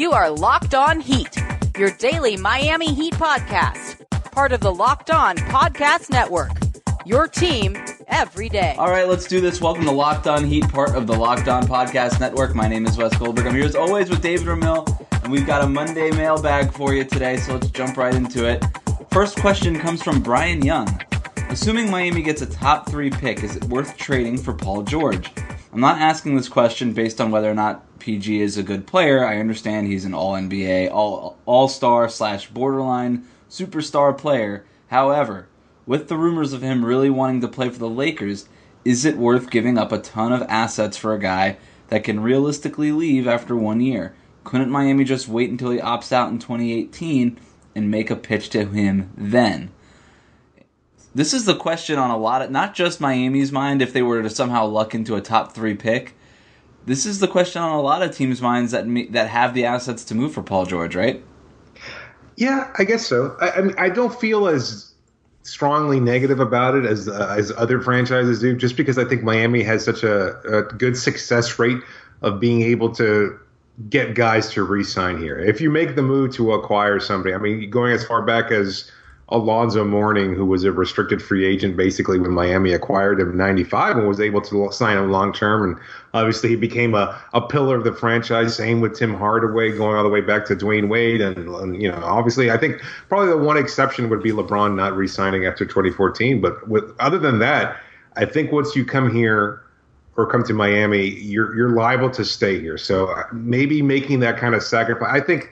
You are Locked On Heat, your daily Miami Heat podcast, part of the Locked On Podcast Network. Your team every day. All right, let's do this. Welcome to Locked On Heat, part of the Locked On Podcast Network. My name is Wes Goldberg. I'm here as always with David Ramil, and we've got a Monday mailbag for you today, so let's jump right into it. First question comes from Brian Young. Assuming Miami gets a top three pick, is it worth trading for Paul George? I'm not asking this question based on whether or not PG is a good player. I understand he's an all NBA, all all star slash borderline superstar player. However, with the rumors of him really wanting to play for the Lakers, is it worth giving up a ton of assets for a guy that can realistically leave after one year? Couldn't Miami just wait until he opts out in 2018 and make a pitch to him then? This is the question on a lot of not just Miami's mind if they were to somehow luck into a top three pick. This is the question on a lot of teams' minds that that have the assets to move for Paul George, right? Yeah, I guess so. I, I mean, I don't feel as strongly negative about it as uh, as other franchises do, just because I think Miami has such a, a good success rate of being able to get guys to re-sign here. If you make the move to acquire somebody, I mean, going as far back as Alonzo Mourning, who was a restricted free agent basically when Miami acquired him in 95 and was able to sign him long term. And obviously he became a, a pillar of the franchise. Same with Tim Hardaway going all the way back to Dwyane Wade. And, and you know, obviously I think probably the one exception would be LeBron not re signing after 2014. But with other than that, I think once you come here or come to Miami, you're, you're liable to stay here. So uh, maybe making that kind of sacrifice. I think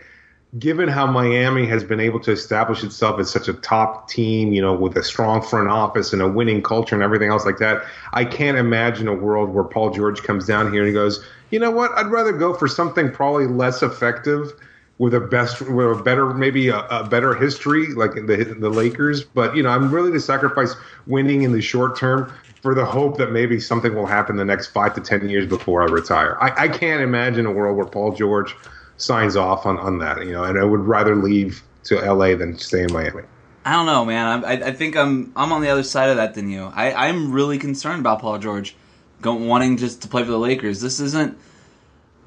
given how Miami has been able to establish itself as such a top team, you know, with a strong front office and a winning culture and everything else like that, I can't imagine a world where Paul George comes down here and he goes, you know what, I'd rather go for something probably less effective with a best, with a better, maybe a, a better history like the the Lakers. But you know, I'm willing to sacrifice winning in the short term for the hope that maybe something will happen the next five to ten years before I retire. I, I can't imagine a world where Paul George signs off on, on that, you know, and I would rather leave to LA than stay in Miami. I don't know, man. I, I think I'm I'm on the other side of that than you. I, I'm really concerned about Paul George going, wanting just to play for the Lakers. This isn't.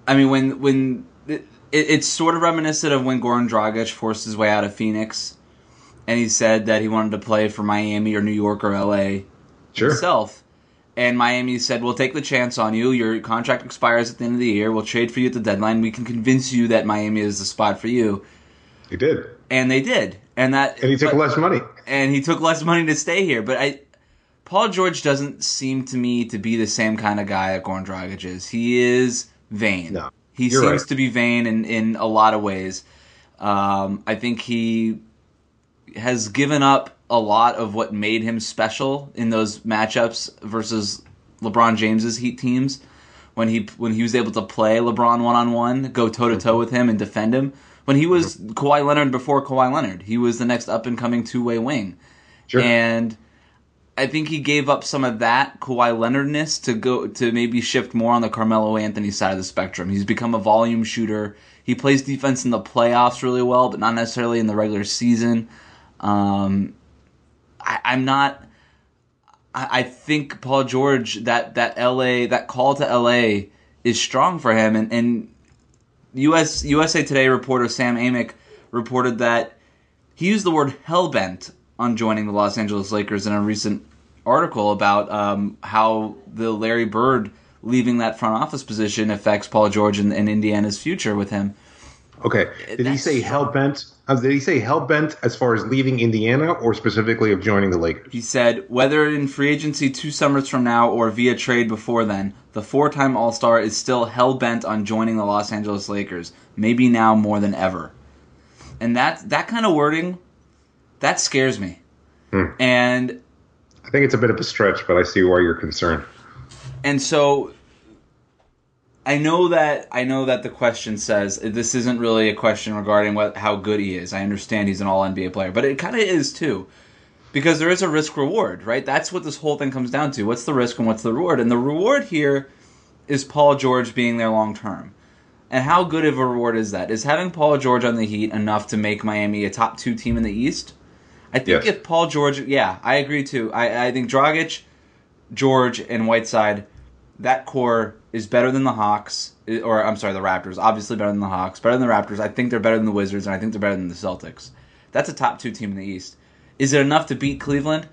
I mean, when when it, it's sort of reminiscent of when Goran Dragic forced his way out of Phoenix, and he said that he wanted to play for Miami or New York or LA sure. himself. And Miami said, "We'll take the chance on you. Your contract expires at the end of the year. We'll trade for you at the deadline. We can convince you that Miami is the spot for you." He did, and they did, and that and he took but, less money, and he took less money to stay here. But I, Paul George doesn't seem to me to be the same kind of guy that Goran Dragic is. He is vain. No, he seems right. to be vain in in a lot of ways. Um, I think he has given up a lot of what made him special in those matchups versus LeBron James's Heat teams when he when he was able to play LeBron one on one, go toe to toe with him and defend him. When he was Kawhi Leonard before Kawhi Leonard, he was the next up and coming two way wing, sure. and I think he gave up some of that Kawhi Leonardness to go to maybe shift more on the Carmelo Anthony side of the spectrum. He's become a volume shooter. He plays defense in the playoffs really well, but not necessarily in the regular season. Um, I, I'm not. I, I think Paul George that that L.A. that call to L.A. is strong for him, and and U.S. USA Today reporter Sam Amick reported that he used the word hellbent on joining the Los Angeles Lakers in a recent article about um, how the Larry Bird leaving that front office position affects Paul George and, and Indiana's future with him. Okay. Did he say hell bent? Did he say hell bent as far as leaving Indiana or specifically of joining the Lakers? He said, whether in free agency two summers from now or via trade before then, the four time All Star is still hell bent on joining the Los Angeles Lakers, maybe now more than ever. And that, that kind of wording, that scares me. Hmm. And I think it's a bit of a stretch, but I see why you're concerned. And so I know that I know that the question says this isn't really a question regarding what how good he is. I understand he's an all NBA player, but it kind of is too. Because there is a risk reward, right? That's what this whole thing comes down to. What's the risk and what's the reward? And the reward here is Paul George being there long term. And how good of a reward is that? Is having Paul George on the Heat enough to make Miami a top two team in the East? I think Yes. if Paul George, yeah, I agree too. I, I think Dragic, George, and Whiteside, that core is better than the Hawks, or I'm sorry, the Raptors. Obviously better than the Hawks, better than the Raptors. I think they're better than the Wizards, and I think they're better than the Celtics. That's a top two team in the East. Is it enough to beat Cleveland?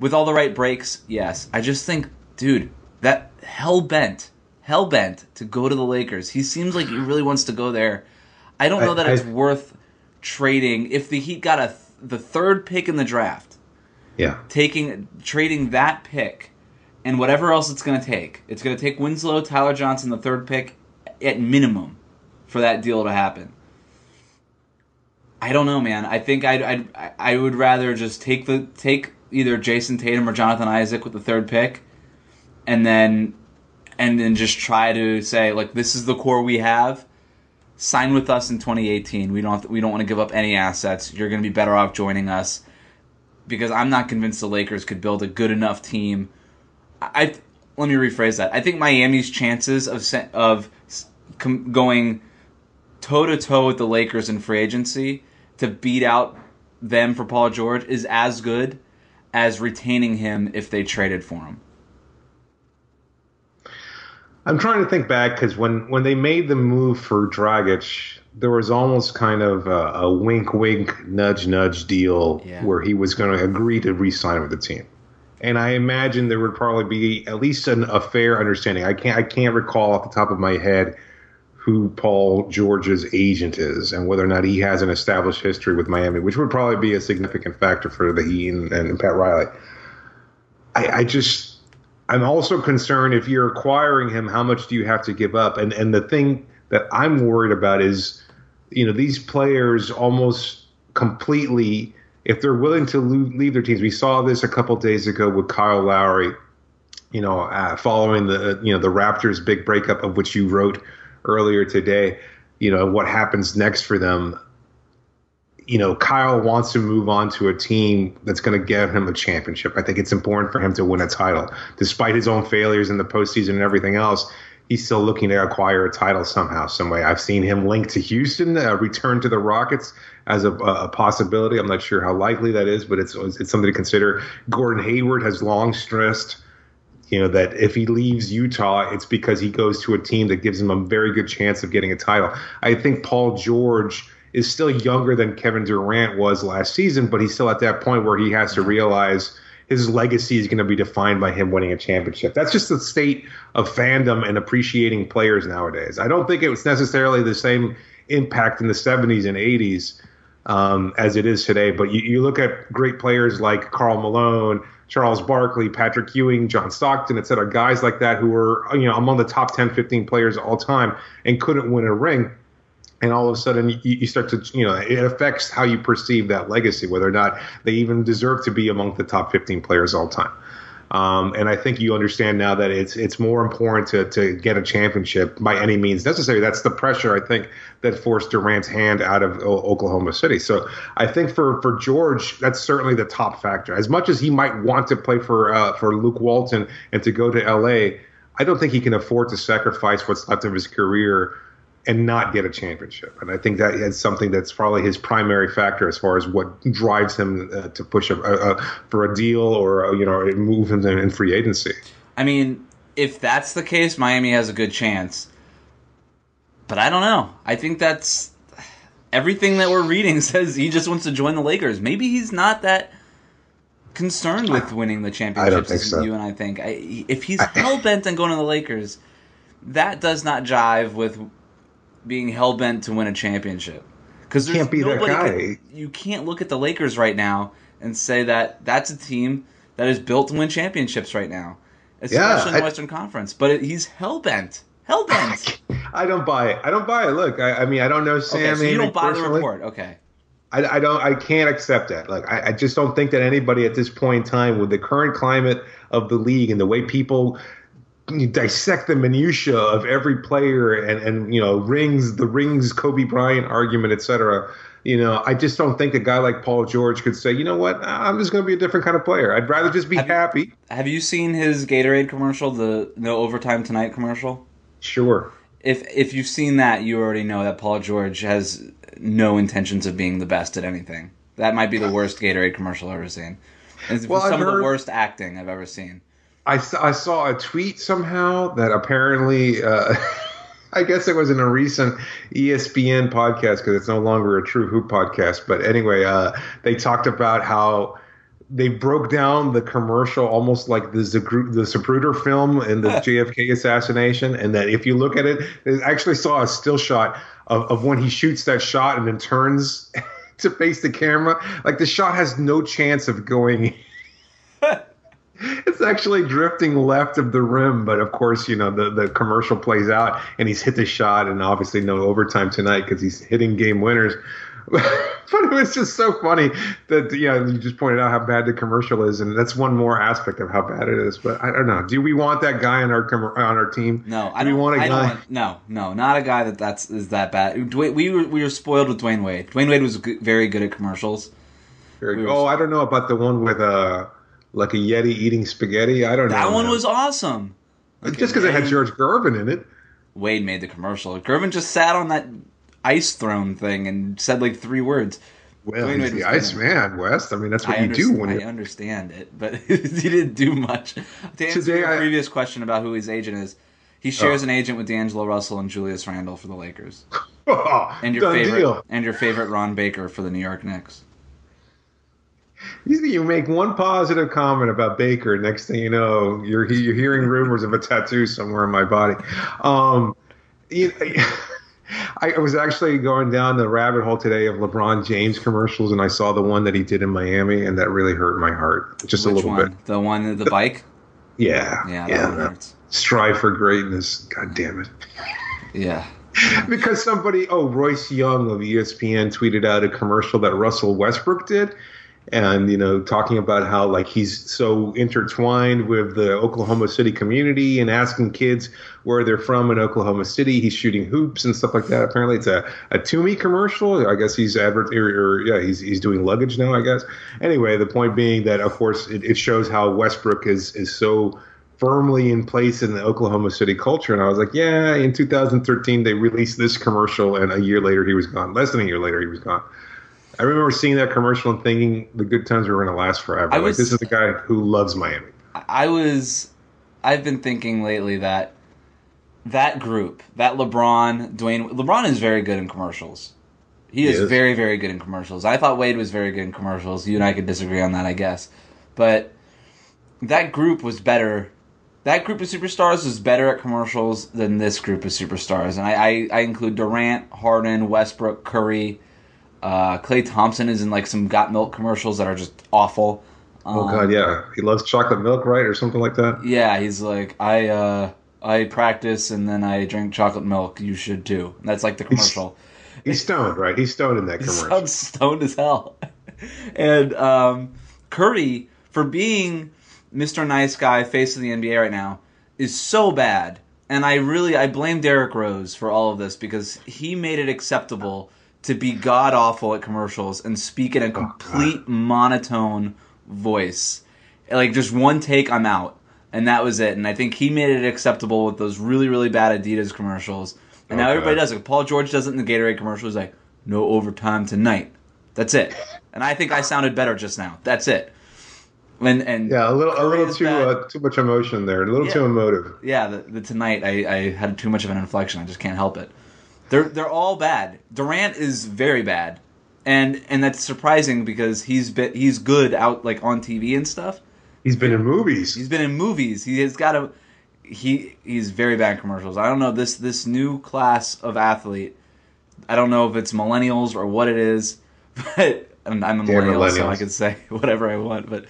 With all the right breaks, yes. I just think, dude, that hell bent, hell bent to go to the Lakers. He seems like he really wants to go there. I don't know I- that it's I- worth trading if the Heat got a th- the third pick in the draft Yeah. taking trading that pick and whatever else it's going to take. It's going to take Winslow, Tyler Johnson, the third pick at minimum for that deal to happen. I don't know, man. I think I'd, I'd I would rather just take the take either Jayson Tatum or Jonathan Isaac with the third pick, and then and then just try to say like this is the core we have. Sign with us in 2018. We don't to, we don't want to give up any assets. You're going to be better off joining us because I'm not convinced the Lakers could build a good enough team. I, let me rephrase that. I think Miami's chances of of going toe to toe with the Lakers in free agency to beat out them for Paul George is as good as retaining him if they traded for him. I'm trying to think back because when, when they made the move for Dragic, there was almost kind of a, a wink, wink, nudge, nudge deal Yeah. where he was going to agree to re-sign with the team. And I imagine there would probably be at least an, a fair understanding. I can't I can't recall off the top of my head who Paul George's agent is and whether or not he has an established history with Miami, which would probably be a significant factor for the Heat and, and Pat Riley. I, I just I'm also concerned if you're acquiring him, how much do you have to give up? And and the thing that I'm worried about is, you know, these players almost completely, if they're willing to leave their teams. We saw this a couple days ago with Kyle Lowry. You know, uh, following the you know the Raptors' big breakup of which you wrote earlier today. You know what happens next for them you know, Kyle wants to move on to a team that's going to give him a championship. I think it's important for him to win a title. Despite his own failures in the postseason and everything else, he's still looking to acquire a title somehow, some way. I've seen him linked to Houston, uh, return to the Rockets as a, a possibility. I'm not sure how likely that is, but it's, it's something to consider. Gordon Hayward has long stressed you know that if he leaves Utah, it's because he goes to a team that gives him a very good chance of getting a title. I think Paul George is still younger than Kevin Durant was last season, but he's still at that point where he has to realize his legacy is going to be defined by him winning a championship. That's just the state of fandom and appreciating players nowadays. I don't think it was necessarily the same impact in the 70s and 80s um, as it is today. But you, you look at great players like Karl Malone, Charles Barkley, Patrick Ewing, John Stockton, et cetera, guys like that who were you know among the top 10, 15 players all time and couldn't win a ring. And all of a sudden, you, you start to, you know, it affects how you perceive that legacy, whether or not they even deserve to be among the top 15 players all time. Um, and I think you understand now that it's it's more important to, to get a championship by any means necessary. That's the pressure I think that forced Durant's hand out of O- Oklahoma City. So I think for for George, that's certainly the top factor. As much as he might want to play for uh, for Luke Walton and to go to LA, I don't think he can afford to sacrifice what's left of his career and not get a championship. And I think that is something that's probably his primary factor as far as what drives him uh, to push a, a, a, for a deal or uh, you know move him in free agency. I mean, if that's the case, Miami has a good chance. But I don't know. I think that's everything that we're reading says he just wants to join the Lakers. Maybe he's not that concerned with winning the championships think as so. you and I think. I, if he's hell bent on going to the Lakers, that does not jive with being hell bent to win a championship. Because Can't be that guy. you can't look at the Lakers right now and say that that's a team that is built to win championships right now, especially in the I- Western Conference. But it, he's hell bent, hell bent. I don't buy it. I don't buy it. Look, I, I mean, I don't know Sam. okay, so you don't buy the report. Okay, I, I don't. I can't accept that. Like, I, I just don't think that anybody at this point in time, with the current climate of the league and the way people you dissect the minutia of every player and and you know rings the rings Kobe Bryant argument etc. You know, I just don't think a guy like Paul George could say, you know what, I'm just going to be a different kind of player. I'd rather just be Have happy. Have you seen his Gatorade commercial, the No Overtime Tonight commercial? Sure. If if you've seen that, you already know that Paul George has no intentions of being the best at anything. That might be the worst Gatorade commercial I've ever seen. It's Well, I've some of the worst acting I've ever seen. I, I saw a tweet somehow that apparently, uh, I guess it was in a recent ESPN podcast because it's no longer a True Hoop podcast. But anyway, uh, they talked about how they broke down the commercial almost like the Zagru- the Zapruder film in the JFK assassination, and that if you look at it, they actually saw a still shot of, of when he shoots that shot and then turns to face the camera. Like the shot has no chance of going it's actually drifting left of the rim, but of course, you know, the, the commercial plays out and he's hit the shot and obviously no overtime tonight because he's hitting game winners. but it was just so funny that, you know, you just pointed out how bad the commercial is. And that's one more aspect of how bad it is. But I don't know. Do we want that guy on our, on our team? No, I Do don't want a I guy? want, no, no, not a guy that that's is that bad. We were we were spoiled with Dwyane Wade. Dwyane Wade was very good at commercials. Very we good. were- oh, I don't know about the one with, uh, like a Yeti eating spaghetti. I don't know. That one was awesome. just because it had George Gervin in it. Wade made the commercial. Gervin just sat on that ice throne thing and said like three words. Well, he's the Ice. Man, Wes. I mean, that's what I, you do when I you're. understand it, but he didn't do much. To answer Today your I- previous question about who his agent is, he shares oh. an agent with D'Angelo Russell and Julius Randle for the Lakers, and your Done favorite deal. and your favorite Ron Baker for the New York Knicks. You make one positive comment about Baker, next thing you know, you're you're hearing rumors of a tattoo somewhere in my body. Um, you, I was actually going down the rabbit hole today of LeBron James commercials, and I saw the one that he did in Miami, and that really hurt my heart just a little one? bit. The one, the bike. Yeah, Yeah, yeah. one man. hurts. Strive for greatness. God damn it. Yeah. because somebody, oh, Royce Young of ESPN tweeted out a commercial that Russell Westbrook did. And, you know, talking about how, like, he's so intertwined with the Oklahoma City community and asking kids where they're from in Oklahoma City. He's shooting hoops and stuff like that. Apparently, it's a, a Tumi commercial. I guess he's advert or, or yeah, he's, he's doing luggage now, I guess. Anyway, the point being that, of course, it, it shows how Westbrook is, is so firmly in place in the Oklahoma City culture. And I was like, yeah, in 2013, they released this commercial, and a year later, he was gone. Less than a year later, he was gone. I remember seeing that commercial and thinking the good times were going to last forever. I like, was- this is the guy who loves Miami. I was I've been thinking lately that that group, that LeBron, Dwyane LeBron is very good in commercials. He is, is. very, very good in commercials. I thought Wade was very good in commercials. You and I could disagree on that, I guess. But that group was better. That group of superstars was better at commercials than this group of superstars. And I, I, I include Durant, Harden, Westbrook, Curry. Uh, Klay Thompson is in like some Got Milk commercials that are just awful. Oh, Um, God, yeah. He loves chocolate milk, right? Or something like that. yeah, he's like, I uh I practice and then I drink chocolate milk. You should too. And that's like the commercial. He's stoned, right? He's stoned in that commercial. stoned as hell. and um, Curry, for being Mr. Nice Guy, face of the NBA right now, is so bad. And I really I blame Derrick Rose for all of this because he made it acceptable to be god awful at commercials and speak in a complete monotone voice. Like just one take, I'm out. And that was it. And I think he made it acceptable with those really, really bad Adidas commercials. And now everybody does it. Paul George does it in the Gatorade commercial. He's like, no overtime tonight. That's it. And I think I sounded better just now. That's it. And and yeah, a little, a little too, uh, too much emotion there. A little Yeah. too emotive. yeah, the, the tonight I, I had too much of an inflection. I just can't help it. They're they're all bad. Durant is very bad, and and that's surprising because he's been, he's good out like on TV and stuff. He's been in movies. He's been in movies. He has got a he he's very bad in commercials. I don't know this this new class of athlete. I don't know if it's millennials or what it is, but and I'm a millennial, so I could say whatever I want. But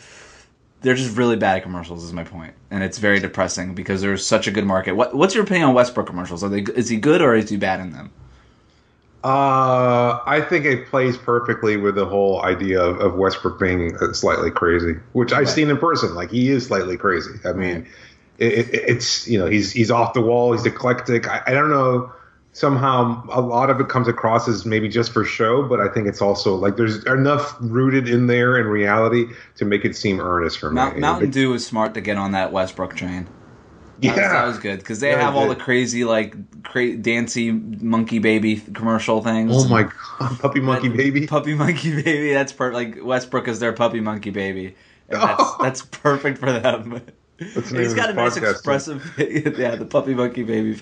they're just really bad at commercials. Is my point, and it's very depressing because there's such a good market. What what's your opinion on Westbrook commercials? Are they is he good or is he bad in them? Uh, I think it plays perfectly with the whole idea of, of Westbrook being slightly crazy, which I've Right. seen in person. Like he is slightly crazy. I mean, it, it, it's you know he's he's off the wall. He's eclectic. I, I don't know. Somehow, a lot of it comes across as maybe just for show, but I think it's also like there's enough rooted in there in reality to make it seem earnest for me. Mount, Mountain Dew is smart to get on that Westbrook train. That yeah, was, that was good because they Yeah, have all the crazy like cra- dancy monkey baby commercial things. Oh my god, puppy monkey baby. puppy monkey baby. That's per like Westbrook is their puppy monkey baby, and that's that's perfect for them. That's the name He's got a nice expressive, yeah, the puppy monkey baby.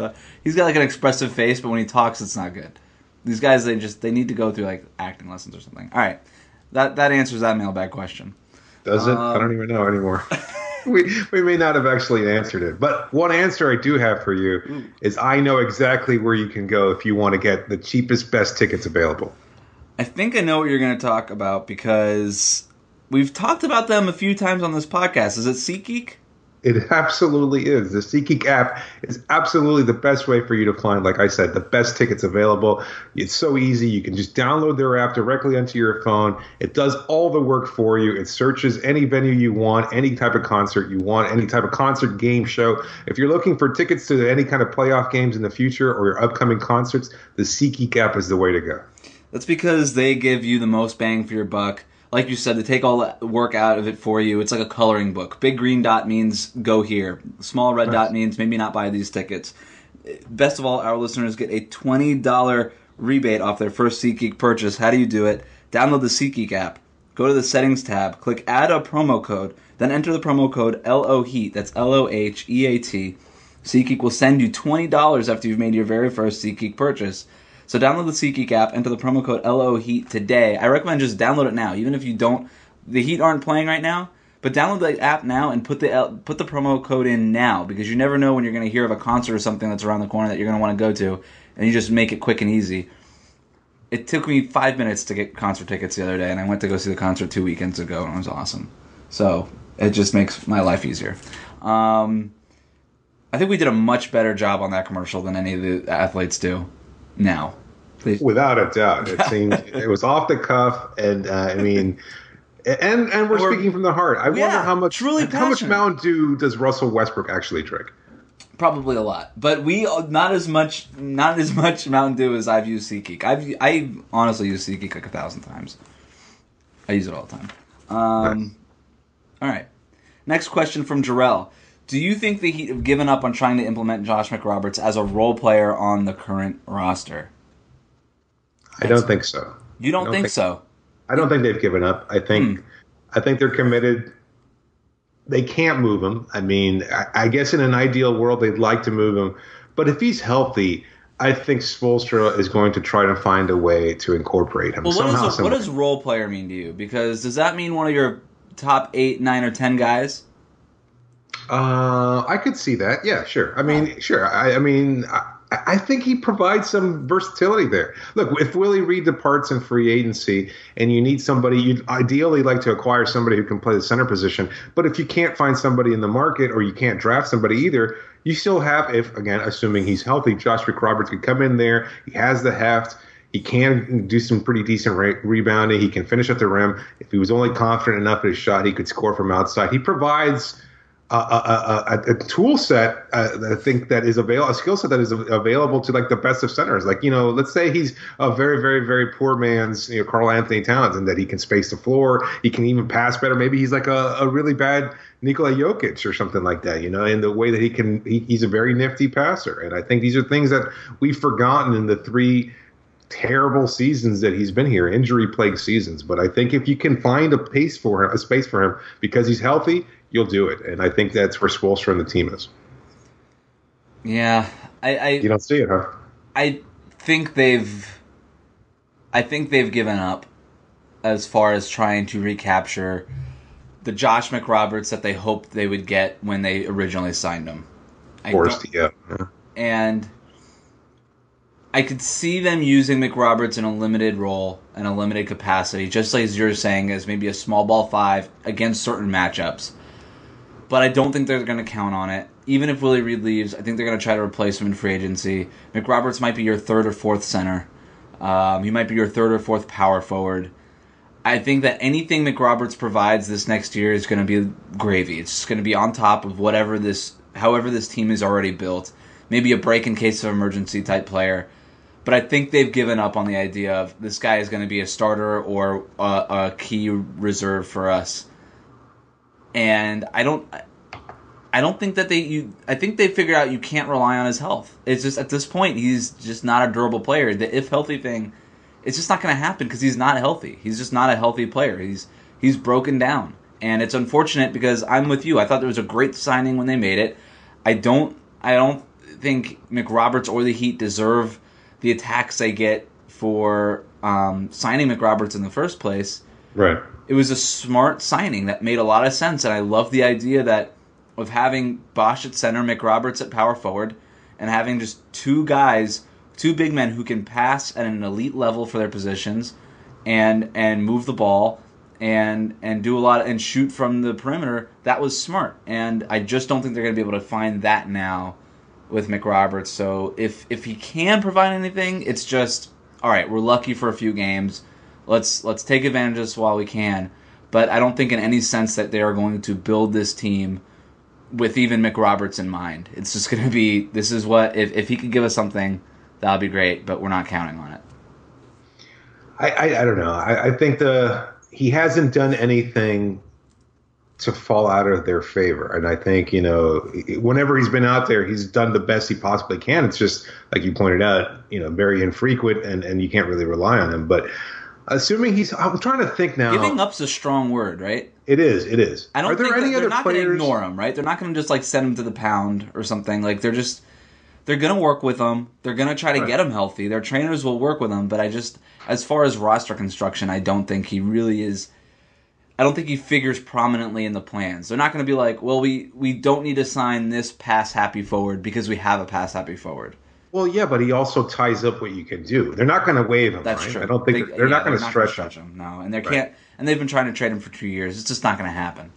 He's got like an expressive face, but when he talks, it's not good. These guys, they just they need to go through like acting lessons or something. All right, that that answers that mailbag question. Does it? Um, I don't even know anymore. we we may not have actually answered it, but one answer I do have for you is I know exactly where you can go if you want to get the cheapest, best tickets available. I think I know what you're going to talk about because we've talked about them a few times on this podcast. Is it SeatGeek? It absolutely is. The SeatGeek app is absolutely the best way for you to find, like I said, the best tickets available. It's so easy. You can just download their app directly onto your phone. It does all the work for you. It searches any venue you want, any type of concert you want, any type of concert game show. If you're looking for tickets to any kind of playoff games in the future or your upcoming concerts, the SeatGeek app is the way to go. That's because they give you the most bang for your buck. Like you said, they take all the work out of it for you. It's like a coloring book. Big green dot means go here. Small red dot means maybe not buy these tickets. Best of all, our listeners get a $20 rebate off their first SeatGeek purchase. How do you do it? Download the SeatGeek app. Go to the settings tab, click add a promo code, then enter the promo code LOHEAT. That's L O H E A T. SeatGeek will send you $20 after you've made your very first SeatGeek purchase. So download the SeatGeek app, enter the promo code LO Heat today. I recommend just download it now, even if you don't. The Heat aren't playing right now, but download the app now and put the put the promo code in now because you never know when you're going to hear of a concert or something that's around the corner that you're going to want to go to, and you just make it quick and easy. It took me five minutes to get concert tickets the other day, and I went to go see the concert two weekends ago, and it was awesome. So it just makes my life easier. Um, I think we did a much better job on that commercial than any of the athletes do now. Without a doubt, it seemed it was off the cuff, and uh, I mean, and and we're, We're- speaking from the heart. I wonder how much truly how much. Mountain Dew does Russell Westbrook actually drink? Probably a lot, but we not as much not as much Mountain Dew as I've used SeatGeek. I've I honestly used SeatGeek like a thousand times. I use it all the time. Um, all right. Next question from Jarrell. Do you think the Heat have given up on trying to implement Josh McRoberts as a role player on the current roster? I don't think so. You don't, don't think, think- so? I don't think they've given up. I think Hmm. I think they're committed. They can't move him. I mean, I, I guess in an ideal world they'd like to move him, but if he's healthy, I think Spoelstra is going to try to find a way to incorporate him Well, what, somehow. does a, what does role player mean to you? Because does that mean one of your top eight, nine, or ten guys? Uh, I could see that. Yeah, sure. I mean, sure. I, I mean, I, I think he provides some versatility there. Look, if Willie Reed departs in free agency, and you need somebody, you'd ideally like to acquire somebody who can play the center position. But if you can't find somebody in the market, or you can't draft somebody either, you still have, if again, assuming he's healthy, Josh Roberts could come in there. He has the heft. He can do some pretty decent re- rebounding. He can finish at the rim. If he was only confident enough at his shot, he could score from outside. He provides a, a, a, tool set uh, that I think that is available, a skill set that is available to like the best of centers. Like you know, let's say he's a very, very, very poor man's you know Karl-Anthony Towns, and that he can space the floor. He can even pass better. Maybe he's like a, a really bad Nikola Jokic or something like that. You know, in the way that he can, he, he's a very nifty passer. And I think these are things that we've forgotten in the three terrible seasons that he's been here, injury plagued seasons. But I think if you can find a pace for him, a space for him, because he's healthy, you'll do it. And I think that's where Spoelstra and the team is. Yeah, I, I You don't see it, huh? I think they've I think they've given up as far as trying to recapture the Josh McRoberts that they hoped they would get when they originally signed him. I Forced, yeah. yeah. and I could see them using McRoberts in a limited role and a limited capacity, just like as you're saying, as maybe a small ball five against certain matchups. But I don't think they're going to count on it. Even if Willie Reed leaves, I think they're going to try to replace him in free agency. McRoberts might be your third or fourth center. Um, he might be your third or fourth power forward. I think that anything McRoberts provides this next year is going to be gravy. It's just going to be on top of whatever this however this team is already built. Maybe a break in case of emergency type player. But I think they've given up on the idea of this guy is going to be a starter or a, a key reserve for us. And I don't. I don't think that they. You, I think they figured out you can't rely on his health. It's just at this point he's just not a durable player. The if healthy thing, it's just not going to happen because he's not healthy. He's just not a healthy player. He's he's broken down, and it's unfortunate because I'm with you. I thought there was a great signing when they made it. I don't. I don't think McRoberts or the Heat deserve the attacks they get for um, signing McRoberts in the first place. Right. It was a smart signing that made a lot of sense, and I love the idea that of having Bosh at center, McRoberts at power forward, and having just two guys, two big men who can pass at an elite level for their positions, and and move the ball, and and do a lot and shoot from the perimeter. That was smart, and I just don't think they're going to be able to find that now with McRoberts. So if if he can provide anything, it's just all right. We're lucky for a few games. Let's let's take advantage of this while we can. But I don't think in any sense that they are going to build this team with even McRoberts in mind. It's just going to be this is what if if he could give us something, that would be great. But we're not counting on it. I I, I don't know. I, I think the he hasn't done anything to fall out of their favor. And I think, you know, whenever he's been out there, he's done the best he possibly can. It's just, like you pointed out, you know, very infrequent and, and you can't really rely on him. But assuming he's, I'm trying to think now. Giving up's a strong word, right? It is. It is. I don't Are there think any that, they're not going to ignore him, right? They're not going to just like send him to the pound or something. Like they're just they're going to work with him. They're going to try to Right. get him healthy. Their trainers will work with him, but I just as far as roster construction, I don't think he really is I don't think he figures prominently in the plans. They're not going to be like, "Well, we we don't need to sign this pass happy forward because we have a pass happy forward." Well, yeah, but he also ties up what you can do. They're not going to waive him. That's right? true. I don't think They- they're, they're yeah, not going to gonna stretch, him. him. No, and they Right. can't. And they've been trying to trade him for two years. It's just not going to happen.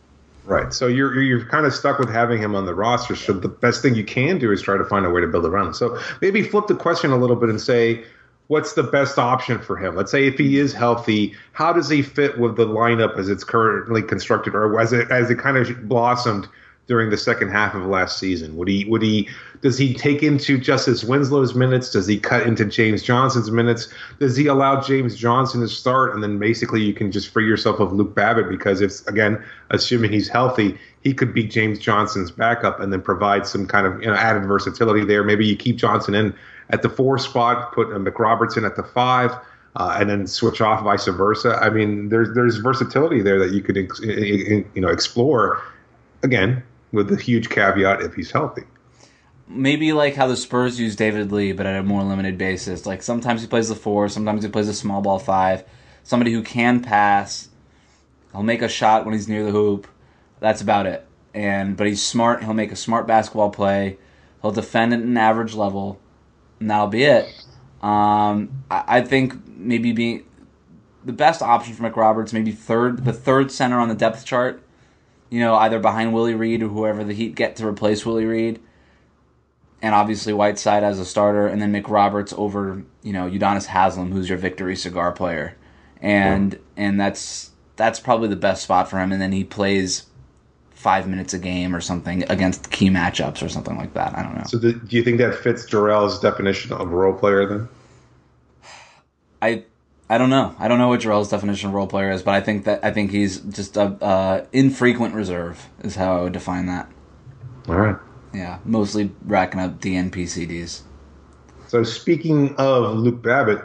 Right. So you're you're- you're kind of stuck with having him on the roster. So the best thing you can do is try to find a way to build around him. So maybe flip the question a little bit and say, what's the best option for him? Let's say if he is healthy, how does he fit with the lineup as it's currently constructed, or as it as it kind of blossomed during the second half of last season? Would he would he does he take into Justise Winslow's minutes? Does he cut into James Johnson's minutes? Does he allow James Johnson to start and then basically you can just free yourself of Luke Babbitt because if again, assuming he's healthy, he could be James Johnson's backup and then provide some kind of you know added versatility there. Maybe you keep Johnson in at the four spot, put uh, McRobertsen at the five. Uh, and then switch off vice versa. I mean, there's there's versatility there that you could you know explore. Again, with the huge caveat if he's healthy. maybe like how the Spurs use David Lee, but at a more limited basis. Like sometimes he plays the four, sometimes he plays a small ball five. Somebody who can pass. He'll make a shot when he's near the hoop. That's about it. And but he's smart. He'll make a smart basketball play. He'll defend at an average level, and that'll be it. Um, I, I think maybe being the best option for McRoberts, maybe third, the third center on the depth chart. You know, either behind Willie Reed or whoever the Heat get to replace Willie Reed and obviously Whiteside as a starter, and then McRoberts over you know Udonis Haslam, who's your victory cigar player, and and that's that's probably the best spot for him. And then he plays five minutes a game or something against key matchups or something like that. I don't know. So, the, do you think that fits Jarrell's definition of role player then? I I don't know. I don't know what Jarrell's definition of role player is, but I think that I think he's just a uh, infrequent reserve is how I would define that. All right. Yeah, mostly racking up DNPCDs. So, speaking of Luke Babbitt,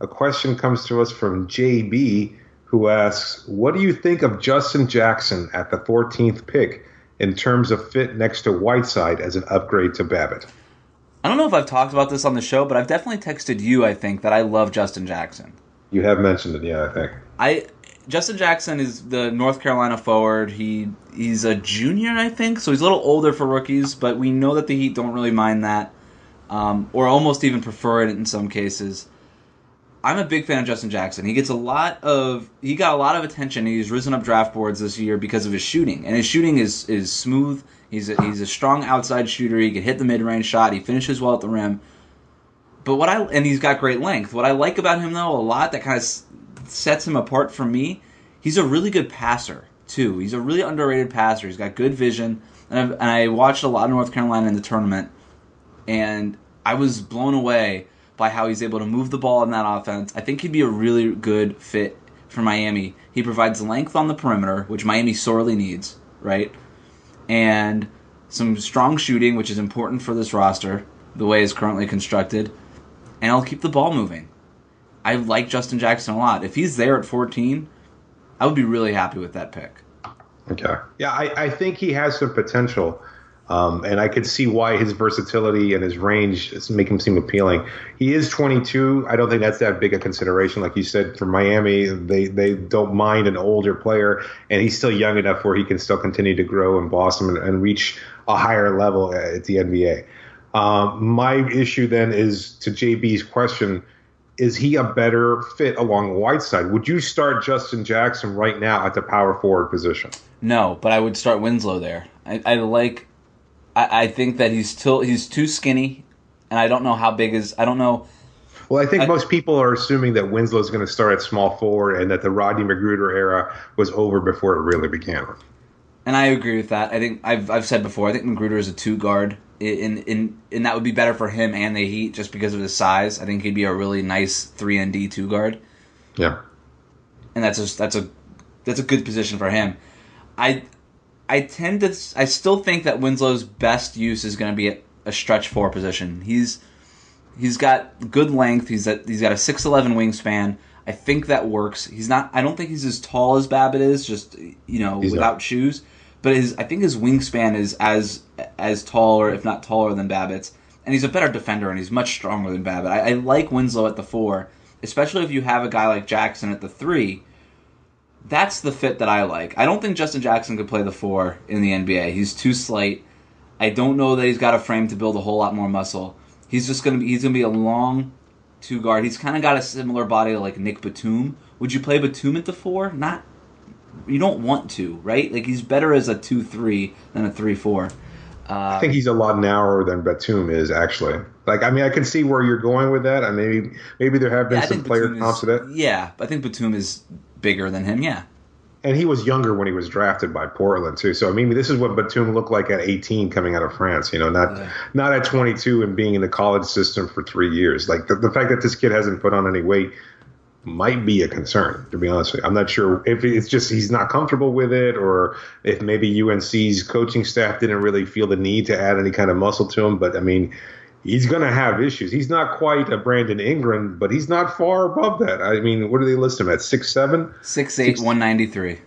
a question comes to us from JB, who asks, "What do you think of Justin Jackson at the 14th pick in terms of fit next to Whiteside as an upgrade to Babbitt?" I don't know if I've talked about this on the show, but I've definitely texted you. I think that I love Justin Jackson. You have mentioned it, yeah, I think. I Justin Jackson is the North Carolina forward. He he's a junior, I think, so he's a little older for rookies. But we know that the Heat don't really mind that, um, or almost even prefer it in some cases. I'm a big fan of Justin Jackson. He gets a lot of he got a lot of attention. He's risen up draft boards this year because of his shooting, and his shooting is is smooth. He's a, he's a strong outside shooter. He can hit the mid range shot. He finishes well at the rim. But what I and he's got great length. What I like about him though a lot that kind of sets him apart from me, he's a really good passer too. He's a really underrated passer. He's got good vision. and, I've, and I watched a lot of North Carolina in the tournament, and I was blown away by how he's able to move the ball in that offense. I think he'd be a really good fit for Miami. He provides length on the perimeter, which Miami sorely needs, right? And some strong shooting, which is important for this roster, the way it's currently constructed. And I'll keep the ball moving. I like Justin Jackson a lot. If he's there at 14, I would be really happy with that pick. Okay. Yeah, I, I think he has some potential. Um, and I could see why his versatility and his range make him seem appealing. He is 22. I don't think that's that big a consideration. Like you said, for Miami, they, they don't mind an older player, and he's still young enough where he can still continue to grow and blossom and, and reach a higher level at the NBA. Um, my issue then is to JB's question is he a better fit along Whiteside? Would you start Justin Jackson right now at the power forward position? No, but I would start Winslow there. I, I like. I, I think that he's still he's too skinny, and I don't know how big is. I don't know. Well, I think I, most people are assuming that Winslow is going to start at small forward, and that the Rodney McGruder era was over before it really began. And I agree with that. I think I've I've said before. I think McGruder is a two guard in in and that would be better for him and the Heat just because of his size. I think he'd be a really nice three and D two guard. Yeah, and that's a that's a that's a good position for him. I I tend to I still think that Winslow's best use is going to be at a stretch four position. He's he's got good length. He's at he's got a six eleven wingspan. I think that works. He's not. I don't think he's as tall as Babbitt is. Just you know, he's without shoes but his I think his wingspan is as as tall or if not taller than Babbitt's, and he's a better defender and he's much stronger than Babbitt. I, I like Winslow at the four, especially if you have a guy like Jackson at the three. That's the fit that I like. I don't think Justin Jackson could play the four in the NBA. He's too slight. I don't know that he's got a frame to build a whole lot more muscle. He's just gonna be he's gonna be a long two guard. He's kind of got a similar body to like Nick Batum. Would you play Batum at the four? Not you don't want to, right? Like he's better as a two three than a three four. Uh, I think he's a lot narrower than Batum is actually. Like I mean, I can see where you're going with that. I maybe maybe there have been yeah, some player comps to that. Yeah, I think Batum is bigger than him. Yeah. And he was younger when he was drafted by Portland too. So I mean, this is what Batum looked like at 18, coming out of France. You know, not yeah. not at 22 and being in the college system for three years. Like the, the fact that this kid hasn't put on any weight might be a concern, to be honest with you. I'm not sure if it's just he's not comfortable with it or if maybe UNC's coaching staff didn't really feel the need to add any kind of muscle to him. But I mean, he's going to have issues. He's not quite a Brandon Ingram, but he's not far above that. I mean, what do they list him at? Six seven, six eight, one ninety three.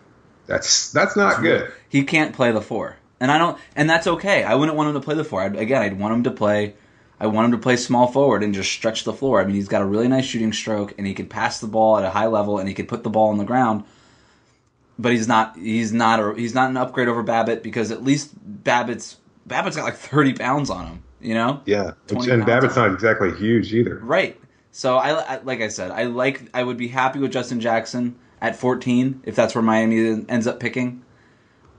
That's that's not that's good. He can't play the four, and I don't, and that's okay. I wouldn't want him to play the four. I'd, again, I'd want him to play I want him to play small forward and just stretch the floor. I mean, he's got a really nice shooting stroke and he could pass the ball at a high level and he could put the ball on the ground. But he's not he's not a, he's not an upgrade over Babbitt because at least Babbitt's Babbitt's got like 30 pounds on him, you know? Yeah. And Babbitt's not exactly huge either. Right. So I, I like I said, I like I would be happy with Justin Jackson at 14 if that's where Miami ends up picking.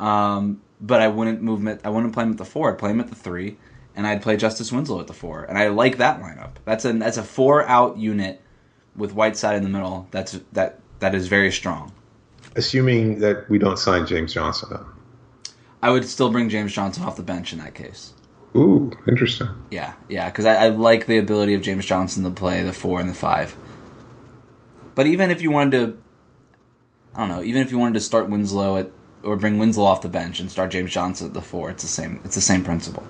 Um, but I wouldn't move him. At, I wouldn't play him at the four. I'd play him at the three and I'd play Justise Winslow at the four, and I like that lineup. That's a that's a four out unit with Whiteside in the middle. That's that that is very strong. Assuming that we don't sign James Johnson up. I would still bring James Johnson off the bench in that case. Ooh, interesting. Yeah, yeah, because I, I, like the ability of James Johnson to play the four and the five. But even if you wanted to, I don't know, even if you wanted to start Winslow at or bring Winslow off the bench and start James Johnson at the four, it's the same. It's the same principle.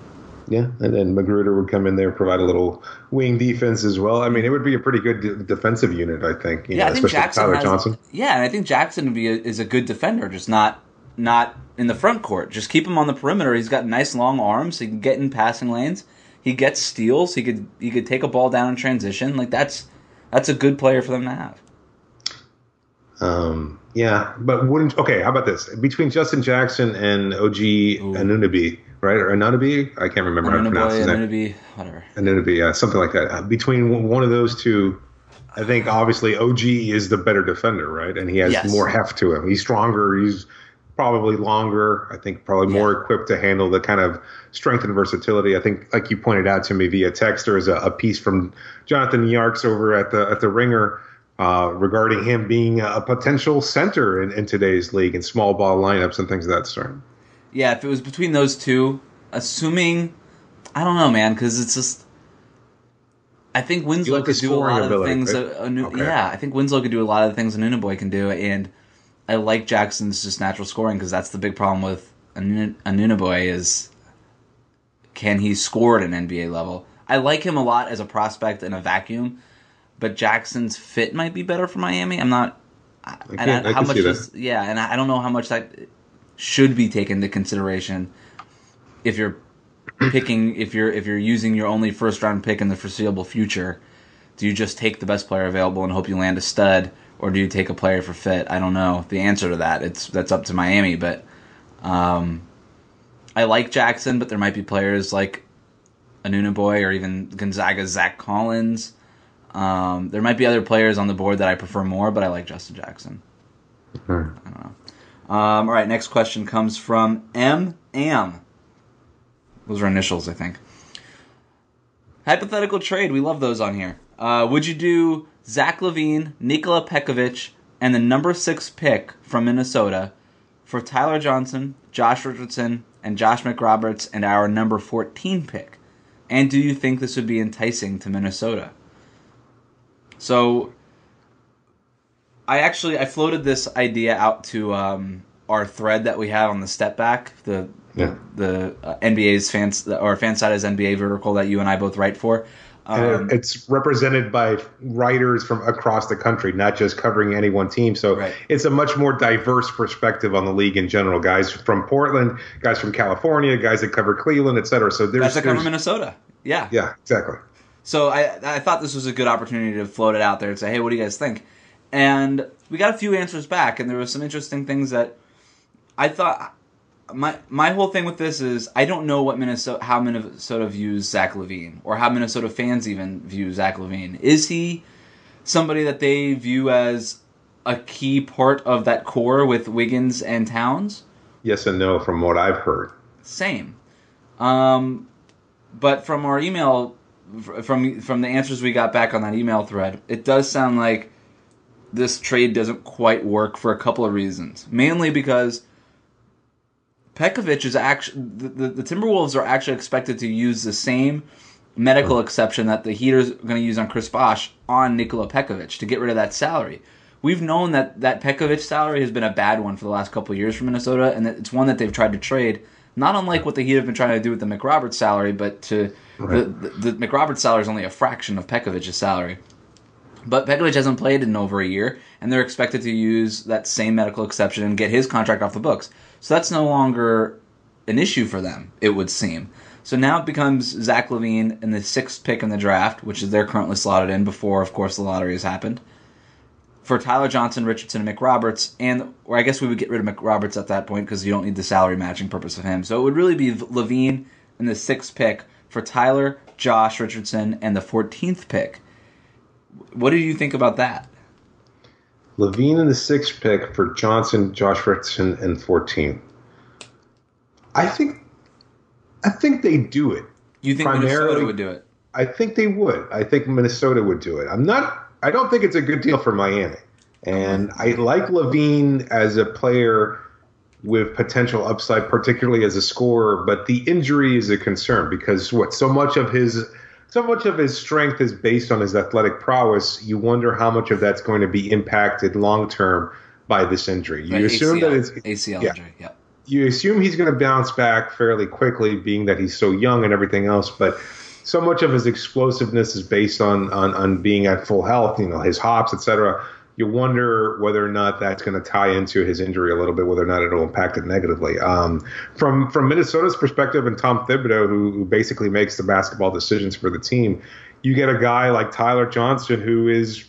Yeah, and then McGruder would come in there and provide a little wing defense as well. I mean, it would be a pretty good d- defensive unit, I think. yeah, know, I think Jackson Tyler has, Johnson. Yeah, and I think Jackson would be a, is a good defender, just not not in the front court. Just keep him on the perimeter. He's got nice long arms. He can get in passing lanes. He gets steals. He could he could take a ball down in transition. Like that's that's a good player for them to have. Um. Yeah, but wouldn't okay? How about this? Between Justin Jackson and OG Anunoby, right? Or Anunoby? I can't remember how to pronounce his name. Whatever. Anunoby, yeah, something like that. Uh, between one of those two, I think obviously OG is the better defender, right? And he has yes. more heft to him. He's stronger. He's probably longer. I think probably more yeah. equipped to handle the kind of strength and versatility. I think, like you pointed out to me via text, there is a, a piece from Jonathan Tjarks over at the at the Ringer. Uh, regarding him being a potential center in, in today's league and small ball lineups and things of that sort. Yeah, if it was between those two, assuming I don't know, man, because it's just. I think Winslow like could do a lot of ability, things. right? A, a new, Okay. Yeah, I think Winslow could do a lot of the things Anunoby can do, and I like Jackson's just natural scoring because that's the big problem with Anunoby is can he score at an NBA level? I like him a lot as a prospect in a vacuum, but Jackson's fit might be better for Miami. I'm not. I, can- I how can much see that. is yeah, and I I don't know how much that should be taken into consideration if you're picking if you're if you're using your only first round pick in the foreseeable future. Do you just take the best player available and hope you land a stud, or do you take a player for fit? I don't know the answer to that. It's that's up to Miami, but um, I like Jackson, but there might be players like Anunoby or even Gonzaga's Zach Collins. Um, there might be other players on the board that I prefer more, but I like Justin Jackson. Um, all right, next question comes from M. Am. Those are initials, I think. Hypothetical trade. We love those on here. Uh, would you do Zach LaVine, Nikola Pekovic, and the number six pick from Minnesota for Tyler Johnson, Josh Richardson, and Josh McRoberts, and our number 14 pick? And do you think this would be enticing to Minnesota? So, I actually I floated this idea out to um, our thread that we have on the step back, the Yeah. the uh, NBA's fans or FanSided's NBA vertical that you and I both write for. Um, it's represented by writers from across the country, not just covering any one team. So Right. it's a much more diverse perspective on the league in general. Guys from Portland, guys from California, guys that cover Cleveland, et cetera. So there's, that's the cover Minnesota. Yeah. yeah, exactly. So I I thought this was a good opportunity to float it out there and say, hey, what do you guys think? And we got a few answers back, and there were some interesting things that I thought. My my whole thing with this is I don't know what Minnesota how Minnesota views Zach LaVine or how Minnesota fans even view Zach LaVine. Is he somebody that they view as a key part of that core with Wiggins and Towns? Yes and no from what I've heard. Same. Um, but from our email, from from the answers we got back on that email thread, it does sound like this trade doesn't quite work for a couple of reasons. Mainly because Pekovic is actually the, the, the Timberwolves are actually expected to use the same medical exception that the Heaters are going to use on Chris Bosh on Nikola Pekovic to get rid of that salary. We've known that that Pekovic salary has been a bad one for the last couple of years for Minnesota, and that it's one that they've tried to trade. Not unlike what the Heat have been trying to do with the McRoberts salary, but to the, the, the McRoberts salary is only a fraction of Pekovic's salary. But Pekovic hasn't played in over a year, and they're expected to use that same medical exception and get his contract off the books. So that's no longer an issue for them, it would seem. So now it becomes Zach LaVine in the sixth pick in the draft, which is they're currently slotted in before, of course, the lottery has happened. For Tyler Johnson, Richardson, and McRoberts, and or I guess we would get rid of McRoberts at that point because you don't need the salary matching purpose of him. So it would really be LaVine in the sixth pick for Tyler, Josh Richardson, and the 14th pick. What do you think about that? LaVine in the sixth pick for Johnson, Josh Richardson, and 14. I think, I think they do it. You think Minnesota would do it? I think they would. I think Minnesota would do it. I'm not. I don't think it's a good deal for Miami, and I like LaVine as a player with potential upside, particularly as a scorer. But the injury is a concern because what so much of his so much of his strength is based on his athletic prowess. You wonder how much of that's going to be impacted long term by this injury. You Right, assume that it's ACL yeah. injury. Yep. you assume he's going to bounce back fairly quickly, being that he's so young and everything else. But so much of his explosiveness is based on on, on being at full health. You know, his hops, etc. You wonder whether or not that's going to tie into his injury a little bit, whether or not it'll impact it negatively. Um, from from Minnesota's perspective, and Tom Thibodeau, who, who basically makes the basketball decisions for the team, you get a guy like Tyler Johnson, who is